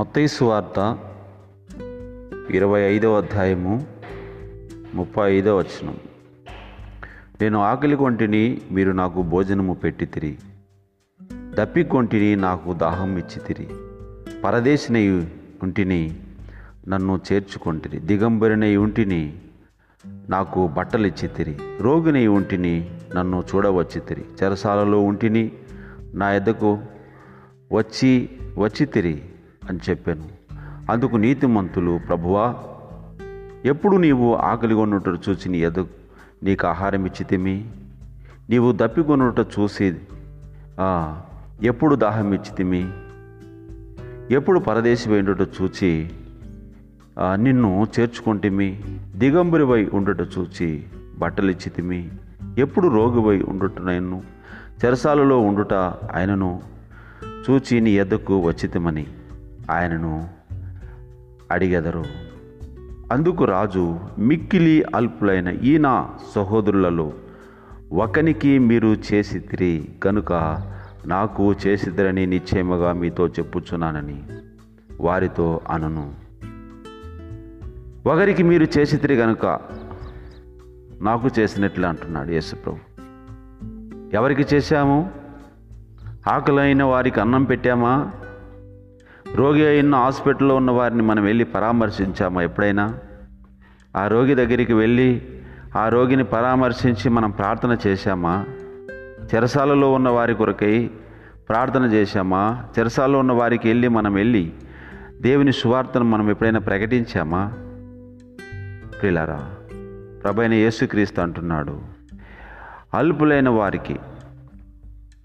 మొత్తైసు వార్త ఇరవై ఐదవ అధ్యాయము ముప్పై ఐదవ వచనం. నేను ఆకలి కొంటిని మీరు నాకు భోజనము పెట్టితిరి దప్పికొంటిని నాకు దాహం ఇచ్చితిరి పరదేశినై ఉంటిని నన్ను చేర్చుకొంటిరి. దిగంబరినై ఉంటిని నాకు బట్టలు ఇచ్చితిరి రోగిన ఉంటిని నన్ను చూడవచ్చితిరి చెరసాలలో ఉంటిని నా ఎద్దకు వచ్చి వచ్చితిరి అని చెప్పాను. అందుకు నీతిమంతులు ప్రభువా ఎప్పుడు నీవు ఆకలి చూసి నీ ఎదు నీకు ఆహారం ఇచ్చితిమి? నీవు దప్పికొనుట చూసి ఎప్పుడు దాహం ఇచ్చితిమి? ఎప్పుడు పరదేశి వేండుట చూచి నిన్ను చేర్చుకుంటేమి? దిగంబరివై ఉండుట చూచి బట్టలు ఇచ్చితిమి? ఎప్పుడు రోగివై ఉండుట నన్ను చెరసాలలో ఉండుట ఆయనను చూచి నీ ఎద్దకు వచ్చితమని. ఆయనను అడిగెదరు. అందుకు రాజు మిక్కిలి అల్పులైన ఈ నా సహోదరులలో ఒకనికి మీరు చేసితిరి కనుక నాకు చేసిదిరని నిశ్చయముగా మీతో చెప్పుచున్నానని వారితో అనను. ఒకరికి మీరు చేసితిరి కనుక నాకు చేసినట్లు అంటున్నాడు యేసుప్రభు. ఎవరికి చేశాము? ఆకలైన వారికి అన్నం పెట్టామా? రోగి అయిన హాస్పిటల్లో ఉన్న వారిని మనం వెళ్ళి పరామర్శించామా ఎప్పుడైనా? ఆ రోగి దగ్గరికి వెళ్ళి ఆ రోగిని పరామర్శించి మనం ప్రార్థన చేశామా? చెరసాలలో ఉన్న వారి కొరకై ప్రార్థన చేశామా? చెరసాలలో ఉన్న వారికి వెళ్ళి మనం వెళ్ళి దేవుని సువార్తను మనం ఎప్పుడైనా ప్రకటించామా? ప్రిలారా ప్రభైన యేసుక్రీస్తు అంటున్నాడు అల్పులైన వారికి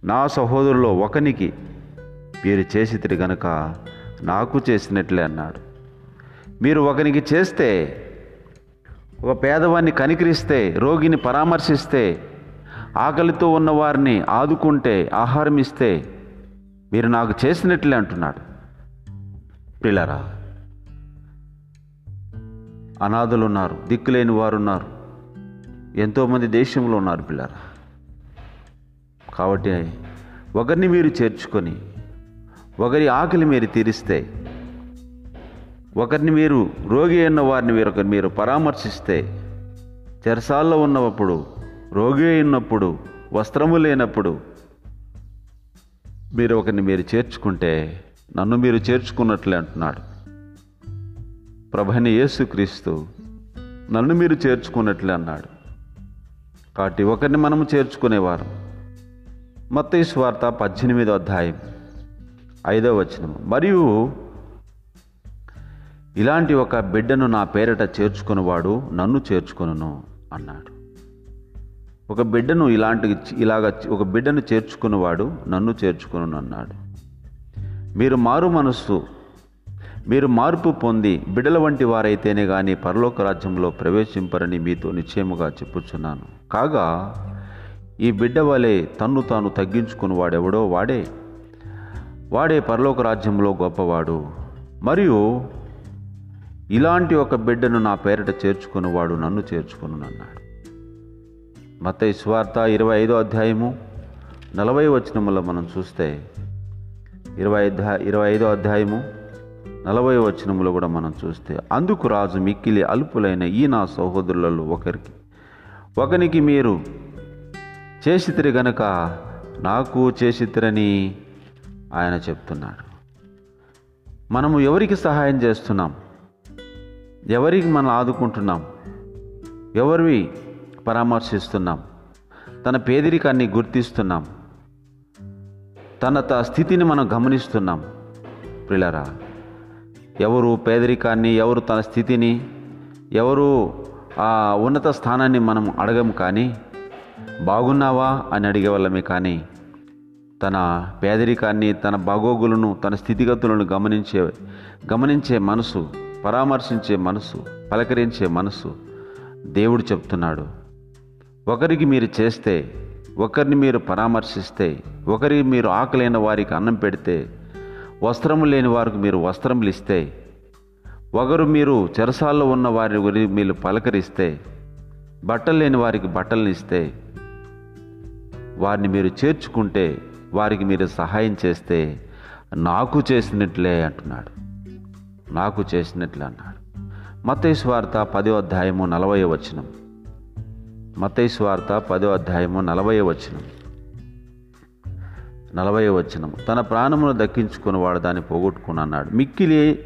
నా సహోదరులో ఒకనికి మీరు చేసితిరి గనుక నాకు చేసినట్లే అన్నాడు. మీరు ఒకనికి చేస్తే ఒక పేదవాన్ని కనికరిస్తే రోగిని పరామర్శిస్తే ఆకలితో ఉన్న వారిని ఆదుకుంటే ఆహారం ఇస్తే మీరు నాకు చేసినట్లే అంటున్నాడు. పిల్లరా అనాథలు ఉన్నారు దిక్కులేని వారు ఉన్నారు ఎంతోమంది దేశంలో ఉన్నారు పిల్లరా కాబట్టి ఒకరిని మీరు చేర్చుకొని ఒకరి ఆకలి మీరు తీరిస్తే ఒకరిని మీరు రోగి అయిన వారిని మీరు ఒకరిని మీరు పరామర్శిస్తే చెరసాల్లో ఉన్నప్పుడు రోగి అయినప్పుడు వస్త్రము లేనప్పుడు మీరు ఒకరిని మీరు చేర్చుకుంటే నన్ను మీరు చేర్చుకున్నట్లే అంటున్నాడు. ప్రభని యేసుక్రీస్తు నన్ను మీరు చేర్చుకున్నట్లే అన్నాడు. కాబట్టి ఒకరిని మనము చేర్చుకునేవారు. మత్తయి స్వార్త పద్దెనిమిదో అధ్యాయం. ఐదో వచనం మరియు ఇలాంటి ఒక బిడ్డను నా పేరట చేర్చుకునేవాడు నన్ను చేర్చుకొనును అన్నాడు. ఒక బిడ్డను ఇలాంటి ఇలాగ ఒక బిడ్డను చేర్చుకున్నవాడు నన్ను చేర్చుకును అన్నాడు. మీరు మారు మనస్సు మీరు మార్పు పొంది బిడ్డల వంటి వారైతేనే కానీ పరలోక రాజ్యంలో ప్రవేశింపరని మీతో నిశ్చయముగా చెప్పుచున్నాను. కాగా ఈ బిడ్డ వలె తన్ను తాను తగ్గించుకుని వాడెవడో వాడే. వాడే పరలోక రాజ్యంలో గొప్పవాడు. మరియు ఇలాంటి ఒక బిడ్డను నా పేరిట చేర్చుకున్నవాడు నన్ను చేర్చుకును అన్నాడు మత స్వార్థ ఇరవై ఐదో అధ్యాయము నలభై వచనములో మనం చూస్తే ఇరవై ఇరవై ఐదో అధ్యాయము నలభై వచనములో కూడా మనం చూస్తే అందుకు రాజు మిక్కిలి అల్పులైన ఈ నా సహోదరులలో ఒకరికి ఒకనికి మీరు చేసితిరి గనక నాకు చేసితిరని ఆయన చెప్తున్నాడు. మనము ఎవరికి సహాయం చేస్తున్నాం? ఎవరికి మనం ఆదుకుంటున్నాం? ఎవరివి పరామర్శిస్తున్నాం? తన పేదరికాన్ని గుర్తిస్తున్నాం? తన త స్థితిని మనం గమనిస్తున్నాం. ప్రిలరా ఎవరు పేదరికాన్ని ఎవరు తన స్థితిని ఎవరు ఆ ఉన్నత స్థానాన్ని మనం అడగము కానీ బాగున్నావా అని అడిగేవాళ్ళమే కానీ తన పేదరికాన్ని తన బాగోగులను తన స్థితిగతులను గమనించే గమనించే మనసు పరామర్శించే మనసు పలకరించే మనసు దేవుడు చెప్తున్నాడు. ఒకరికి మీరు చేస్తే ఒకరిని మీరు పరామర్శిస్తే ఒకరికి మీరు ఆకలైన వారికి అన్నం పెడితే వస్త్రము లేని వారికి మీరు వస్త్రములు ఇస్తే ఒకరు మీరు చెరసాల్లో ఉన్న వారి గురించి మీరు పలకరిస్తే బట్టలు లేని వారికి బట్టలను ఇస్తే వారిని మీరు చేర్చుకుంటే వారికి మీరు సహాయం చేస్తే నాకు చేసినట్లే అంటున్నాడు. నాకు చేసినట్లు అన్నాడు. మతేశ్వార్త పదో అధ్యాయము నలభై వచనం. మతేశ్వార్త పదో అధ్యాయము నలభై వచనం. నలభై వచనం. తన ప్రాణమును దక్కించుకున్నవాడు దాన్ని పోగొట్టుకుని మిక్కిలి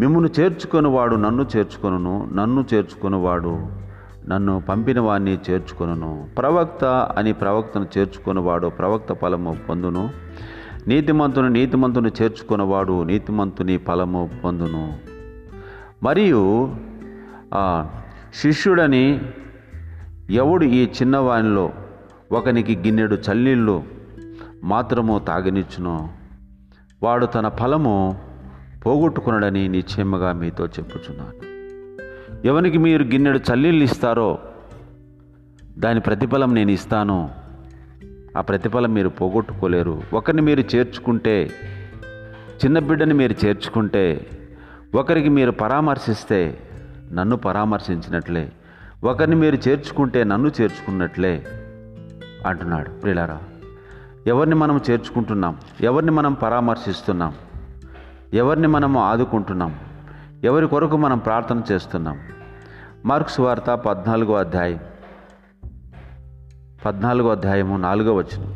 మిమ్మల్ని చేర్చుకొని వాడు నన్ను చేర్చుకొనును నన్ను చేర్చుకొనివాడు నన్ను పంపిన వాడిని చేర్చుకొనును. ప్రవక్త అని ప్రవక్తను చేర్చుకొనివాడు ప్రవక్త ఫలము పొందును. నీతిమంతుని నీతిమంతుని చేర్చుకున్నవాడు నీతిమంతుని ఫలము పొందును. మరియు ఆ, శిష్యుడని ఎవడు ఈ చిన్నవానిలో ఒకనికి గిన్నెడు చల్లీళ్ళు మాత్రము తాగనిచ్చును. వాడు తన ఫలము పోగొట్టుకున్నాడని నిశ్చయముగా మీతో చెప్పుచున్నాను. ఎవరికి మీరు గిన్నెడు చల్లీళ్ళు ఇస్తారో దాని ప్రతిఫలం నేను ఇస్తాను. ఆ ప్రతిఫలం మీరు పోగొట్టుకోలేరు. ఒకరిని మీరు చేర్చుకుంటే చిన్న బిడ్డని మీరు చేర్చుకుంటే ఒకరికి మీరు పరామర్శిస్తే నన్ను పరామర్శించినట్లే. ఒకరిని మీరు చేర్చుకుంటే నన్ను చేర్చుకున్నట్లే అంటున్నాడు. ప్రిలారా ఎవరిని మనం చేర్చుకుంటున్నాం? ఎవరిని మనం పరామర్శిస్తున్నాం? ఎవరిని మనం ఆదుకుంటున్నాం? ఎవరి కొరకు మనం ప్రార్థన చేస్తున్నాం? మార్క్స్ వార్త పద్నాలుగో అధ్యాయం. పద్నాలుగో అధ్యాయము నాలుగో వచనం.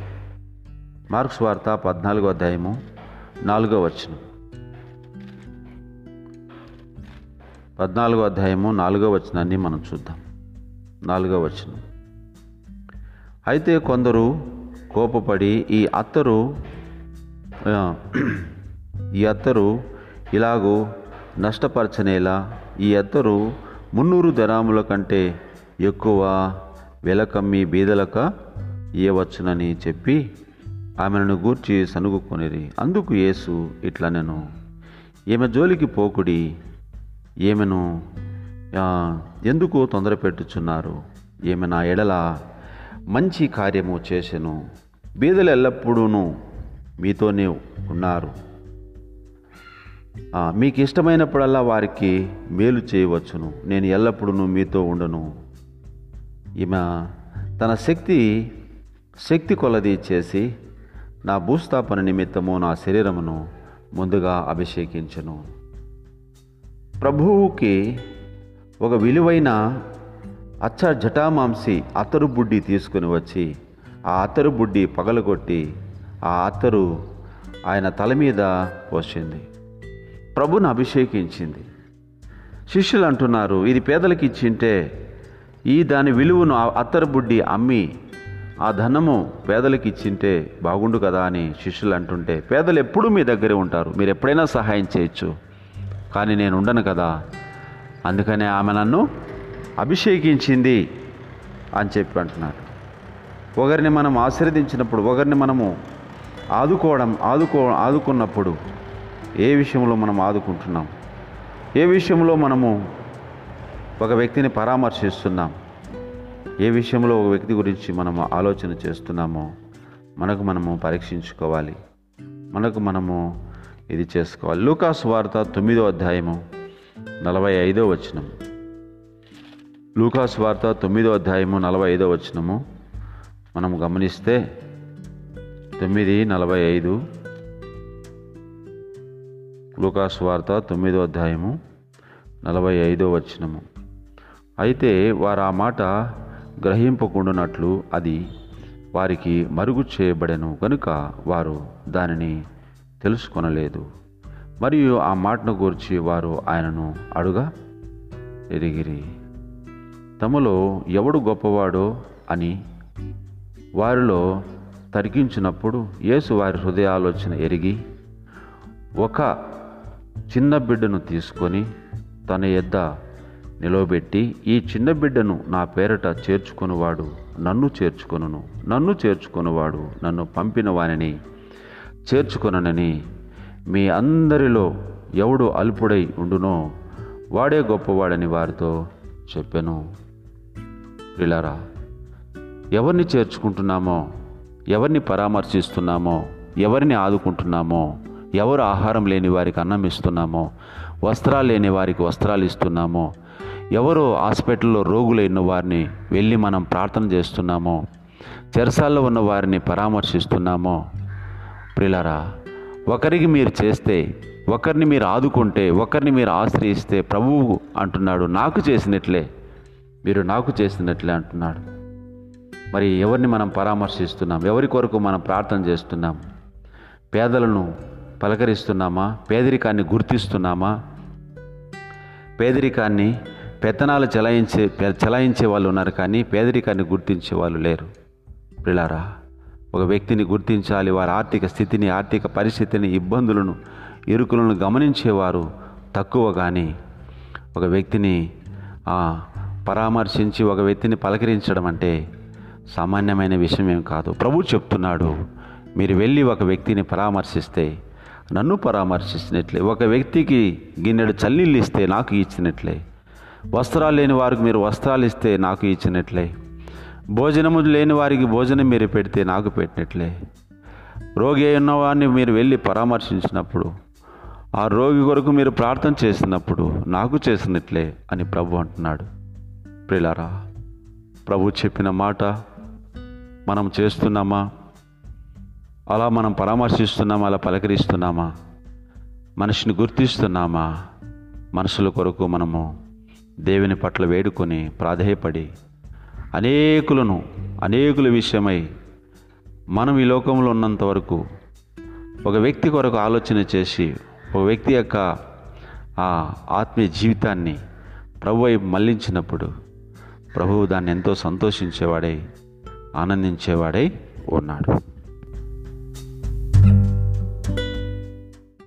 మార్క్స్ వార్త పద్నాలుగో అధ్యాయము నాలుగో వచనం. పద్నాలుగో అధ్యాయము నాలుగో వచనాన్ని మనం చూద్దాం. నాలుగో వచనం. అయితే కొందరు కోపపడి ఈ అత్తరు ఈ అత్తరు ఇలాగూ నష్టపరచనేలా ఈ అద్దరు మున్నూరు దరాముల కంటే ఎక్కువ వెలకమ్మి బీదలక ఇయ్యవచ్చునని చెప్పి ఆమెను గూర్చి సనుగుకొనిరి అందుకు యేసు ఇట్లా నేను ఈమె జోలికి పోకుడి ఈమెను ఎందుకు తొందర పెట్టుచున్నారు? ఈమె నా ఎడల మంచి కార్యము చేసెను. బీదలు ఎల్లప్పుడూ మీతోనే ఉన్నారు. మీకు ఇష్టమైనప్పుడల్లా వారికి మేలు చేయవచ్చును. నేను ఎల్లప్పుడూ మీతో ఉండను. ఈమె తన శక్తి శక్తి కొలది చేసి నా భూస్థాపన నిమిత్తము నా శరీరమును ముందుగా అభిషేకించను. ప్రభువుకి ఒక విలువైన అచ్చ జటామాంసి అతరు బుడ్డి తీసుకుని వచ్చి ఆ అతరు బుడ్డి పగలగొట్టి ఆ అతరు ఆయన తల మీద పోసింది. ప్రభుని అభిషేకించింది. శిష్యులు అంటున్నారు ఇది పేదలకు ఇచ్చింటే ఈ దాని విలువను అత్తరబుడ్డి బుడ్డి అమ్మి ఆ ధనము పేదలకు ఇచ్చింటే బాగుండు కదా అని శిష్యులు అంటుంటే పేదలు ఎప్పుడూ మీ దగ్గరే ఉంటారు మీరు ఎప్పుడైనా సహాయం చేయొచ్చు కానీ నేను ఉండను కదా అందుకనే ఆమె నన్ను అభిషేకించింది అని చెప్పి అంటున్నారు. ఒకరిని మనం ఆశీర్వదించినప్పుడు ఒకరిని మనము ఆదుకోవడం ఆదుకో ఆదుకున్నప్పుడు ఏ విషయంలో మనం ఆదుకుంటున్నాం? ఏ విషయంలో మనము ఒక వ్యక్తిని పరామర్శిస్తున్నాం? ఏ విషయంలో ఒక వ్యక్తి గురించి మనము ఆలోచన చేస్తున్నామో మనకు మనము పరీక్షించుకోవాలి. మనకు మనము ఇది చేసుకోవాలి. లూకాస్ వార్త తొమ్మిదో అధ్యాయము నలభై ఐదో వచనం లూకాస్ వార్త తొమ్మిదో అధ్యాయము నలభై ఐదో వచనము. మనం గమనిస్తే తొమ్మిది నలభై ఐదు లూకాస్ వార్త తొమ్మిదో అధ్యాయము నలభై ఐదో వచనము. అయితే వారు ఆ మాట గ్రహింపకుండానట్లు అది వారికి మరుగు చేయబడెను కనుక వారు దానిని తెలుసుకొనలేదు. మరియు ఆ మాటను గురించి వారు ఆయనను అడుగా ఎరిగిరి. తమలో ఎవడు గొప్పవాడో అని వారిలో తరికించినప్పుడు యేసు వారి హృదయాలోచన ఎరిగి ఒక చిన్న బిడ్డను తీసుకొని తన ఎద్ద నిలవబెట్టి ఈ చిన్న బిడ్డను నా పేరట చేర్చుకొనువాడు నన్ను చేర్చుకొనును నన్ను చేర్చుకొనువాడు నన్ను పంపిన వానిని చేర్చుకొననని మీ అందరిలో ఎవడు అల్పుడై ఉండునో వాడే గొప్పవాడని వారితో చెప్పాను. ప్రిలారా ఎవరిని చేర్చుకుంటున్నామో ఎవరిని పరామర్శిస్తున్నామో ఎవరిని ఆదుకుంటున్నామో ఎవరు ఆహారం లేని వారికి అన్నం ఇస్తున్నామో? వస్త్రాలు లేని వారికి వస్త్రాలు ఇస్తున్నామో? ఎవరు హాస్పిటల్లో రోగులైన వారిని వెళ్ళి మనం ప్రార్థన చేస్తున్నామో? చెరసాల్లో ఉన్న వారిని పరామర్శిస్తున్నామో? ప్రిలారా ఒకరికి మీరు చేస్తే ఒకరిని మీరు ఆదుకుంటే ఒకరిని మీరు ఆశ్రయిస్తే ప్రభువు అంటున్నాడు నాకు చేసినట్లే మీరు నాకు చేసినట్లే అంటున్నాడు. మరి ఎవరిని మనం పరామర్శిస్తున్నాం? ఎవరి కొరకు మనం ప్రార్థన చేస్తున్నాం? పేదలను పలకరిస్తున్నామా? పేదరికాన్ని గుర్తిస్తున్నామా? పేదరికాన్ని పెత్తనాలు చెలాయించే చెలాయించే వాళ్ళు ఉన్నారు కానీ పేదరికాన్ని గుర్తించే వాళ్ళు లేరు. పిల్లారా ఒక వ్యక్తిని గుర్తించాలి వారి ఆర్థిక స్థితిని ఆర్థిక పరిస్థితిని ఇబ్బందులను ఇరుకులను గమనించేవారు తక్కువ కానీ ఒక వ్యక్తిని ఆ, పరామర్శించి ఒక వ్యక్తిని పలకరించడం అంటే సామాన్యమైన విషయం ఏం కాదు. ప్రభు చెప్తున్నాడు మీరు వెళ్ళి ఒక వ్యక్తిని పరామర్శిస్తే నన్ను పరామర్శించినట్లే. ఒక వ్యక్తికి గిన్నెడు చల్లీళ్ళు ఇస్తే నాకు ఇచ్చినట్లే. వస్త్రాలు లేని వారికి మీరు వస్త్రాలు ఇస్తే నాకు ఇచ్చినట్లే. భోజనము లేని వారికి భోజనం మీరు పెడితే నాకు పెట్టినట్లే. రోగి అయి ఉన్నవాడిని మీరు వెళ్ళి పరామర్శించినప్పుడు ఆ రోగి కొరకు మీరు ప్రార్థన చేసినప్పుడు నాకు చేసినట్లే అని ప్రభు అంటున్నాడు. ప్రిలారా ప్రభు చెప్పిన మాట మనం చేస్తున్నామా? అలా మనం పరామర్శిస్తున్నామా? అలా పలకరిస్తున్నామా? మనిషిని గుర్తిస్తున్నామా? మనుషుల కొరకు మనము దేవుని పట్ల వేడుకొని ప్రాధేయపడి అనేకులను అనేకుల విషయమై మనం ఈ లోకంలో ఉన్నంత వరకు ఒక వ్యక్తి కొరకు ఆలోచన చేసి ఒక వ్యక్తి యొక్క ఆ ఆత్మీయ జీవితాన్ని ప్రభు మళ్ళించినప్పుడు మళ్ళించినప్పుడు ప్రభువు దాన్ని ఎంతో సంతోషించేవాడై ఆనందించేవాడై ఉన్నాడు.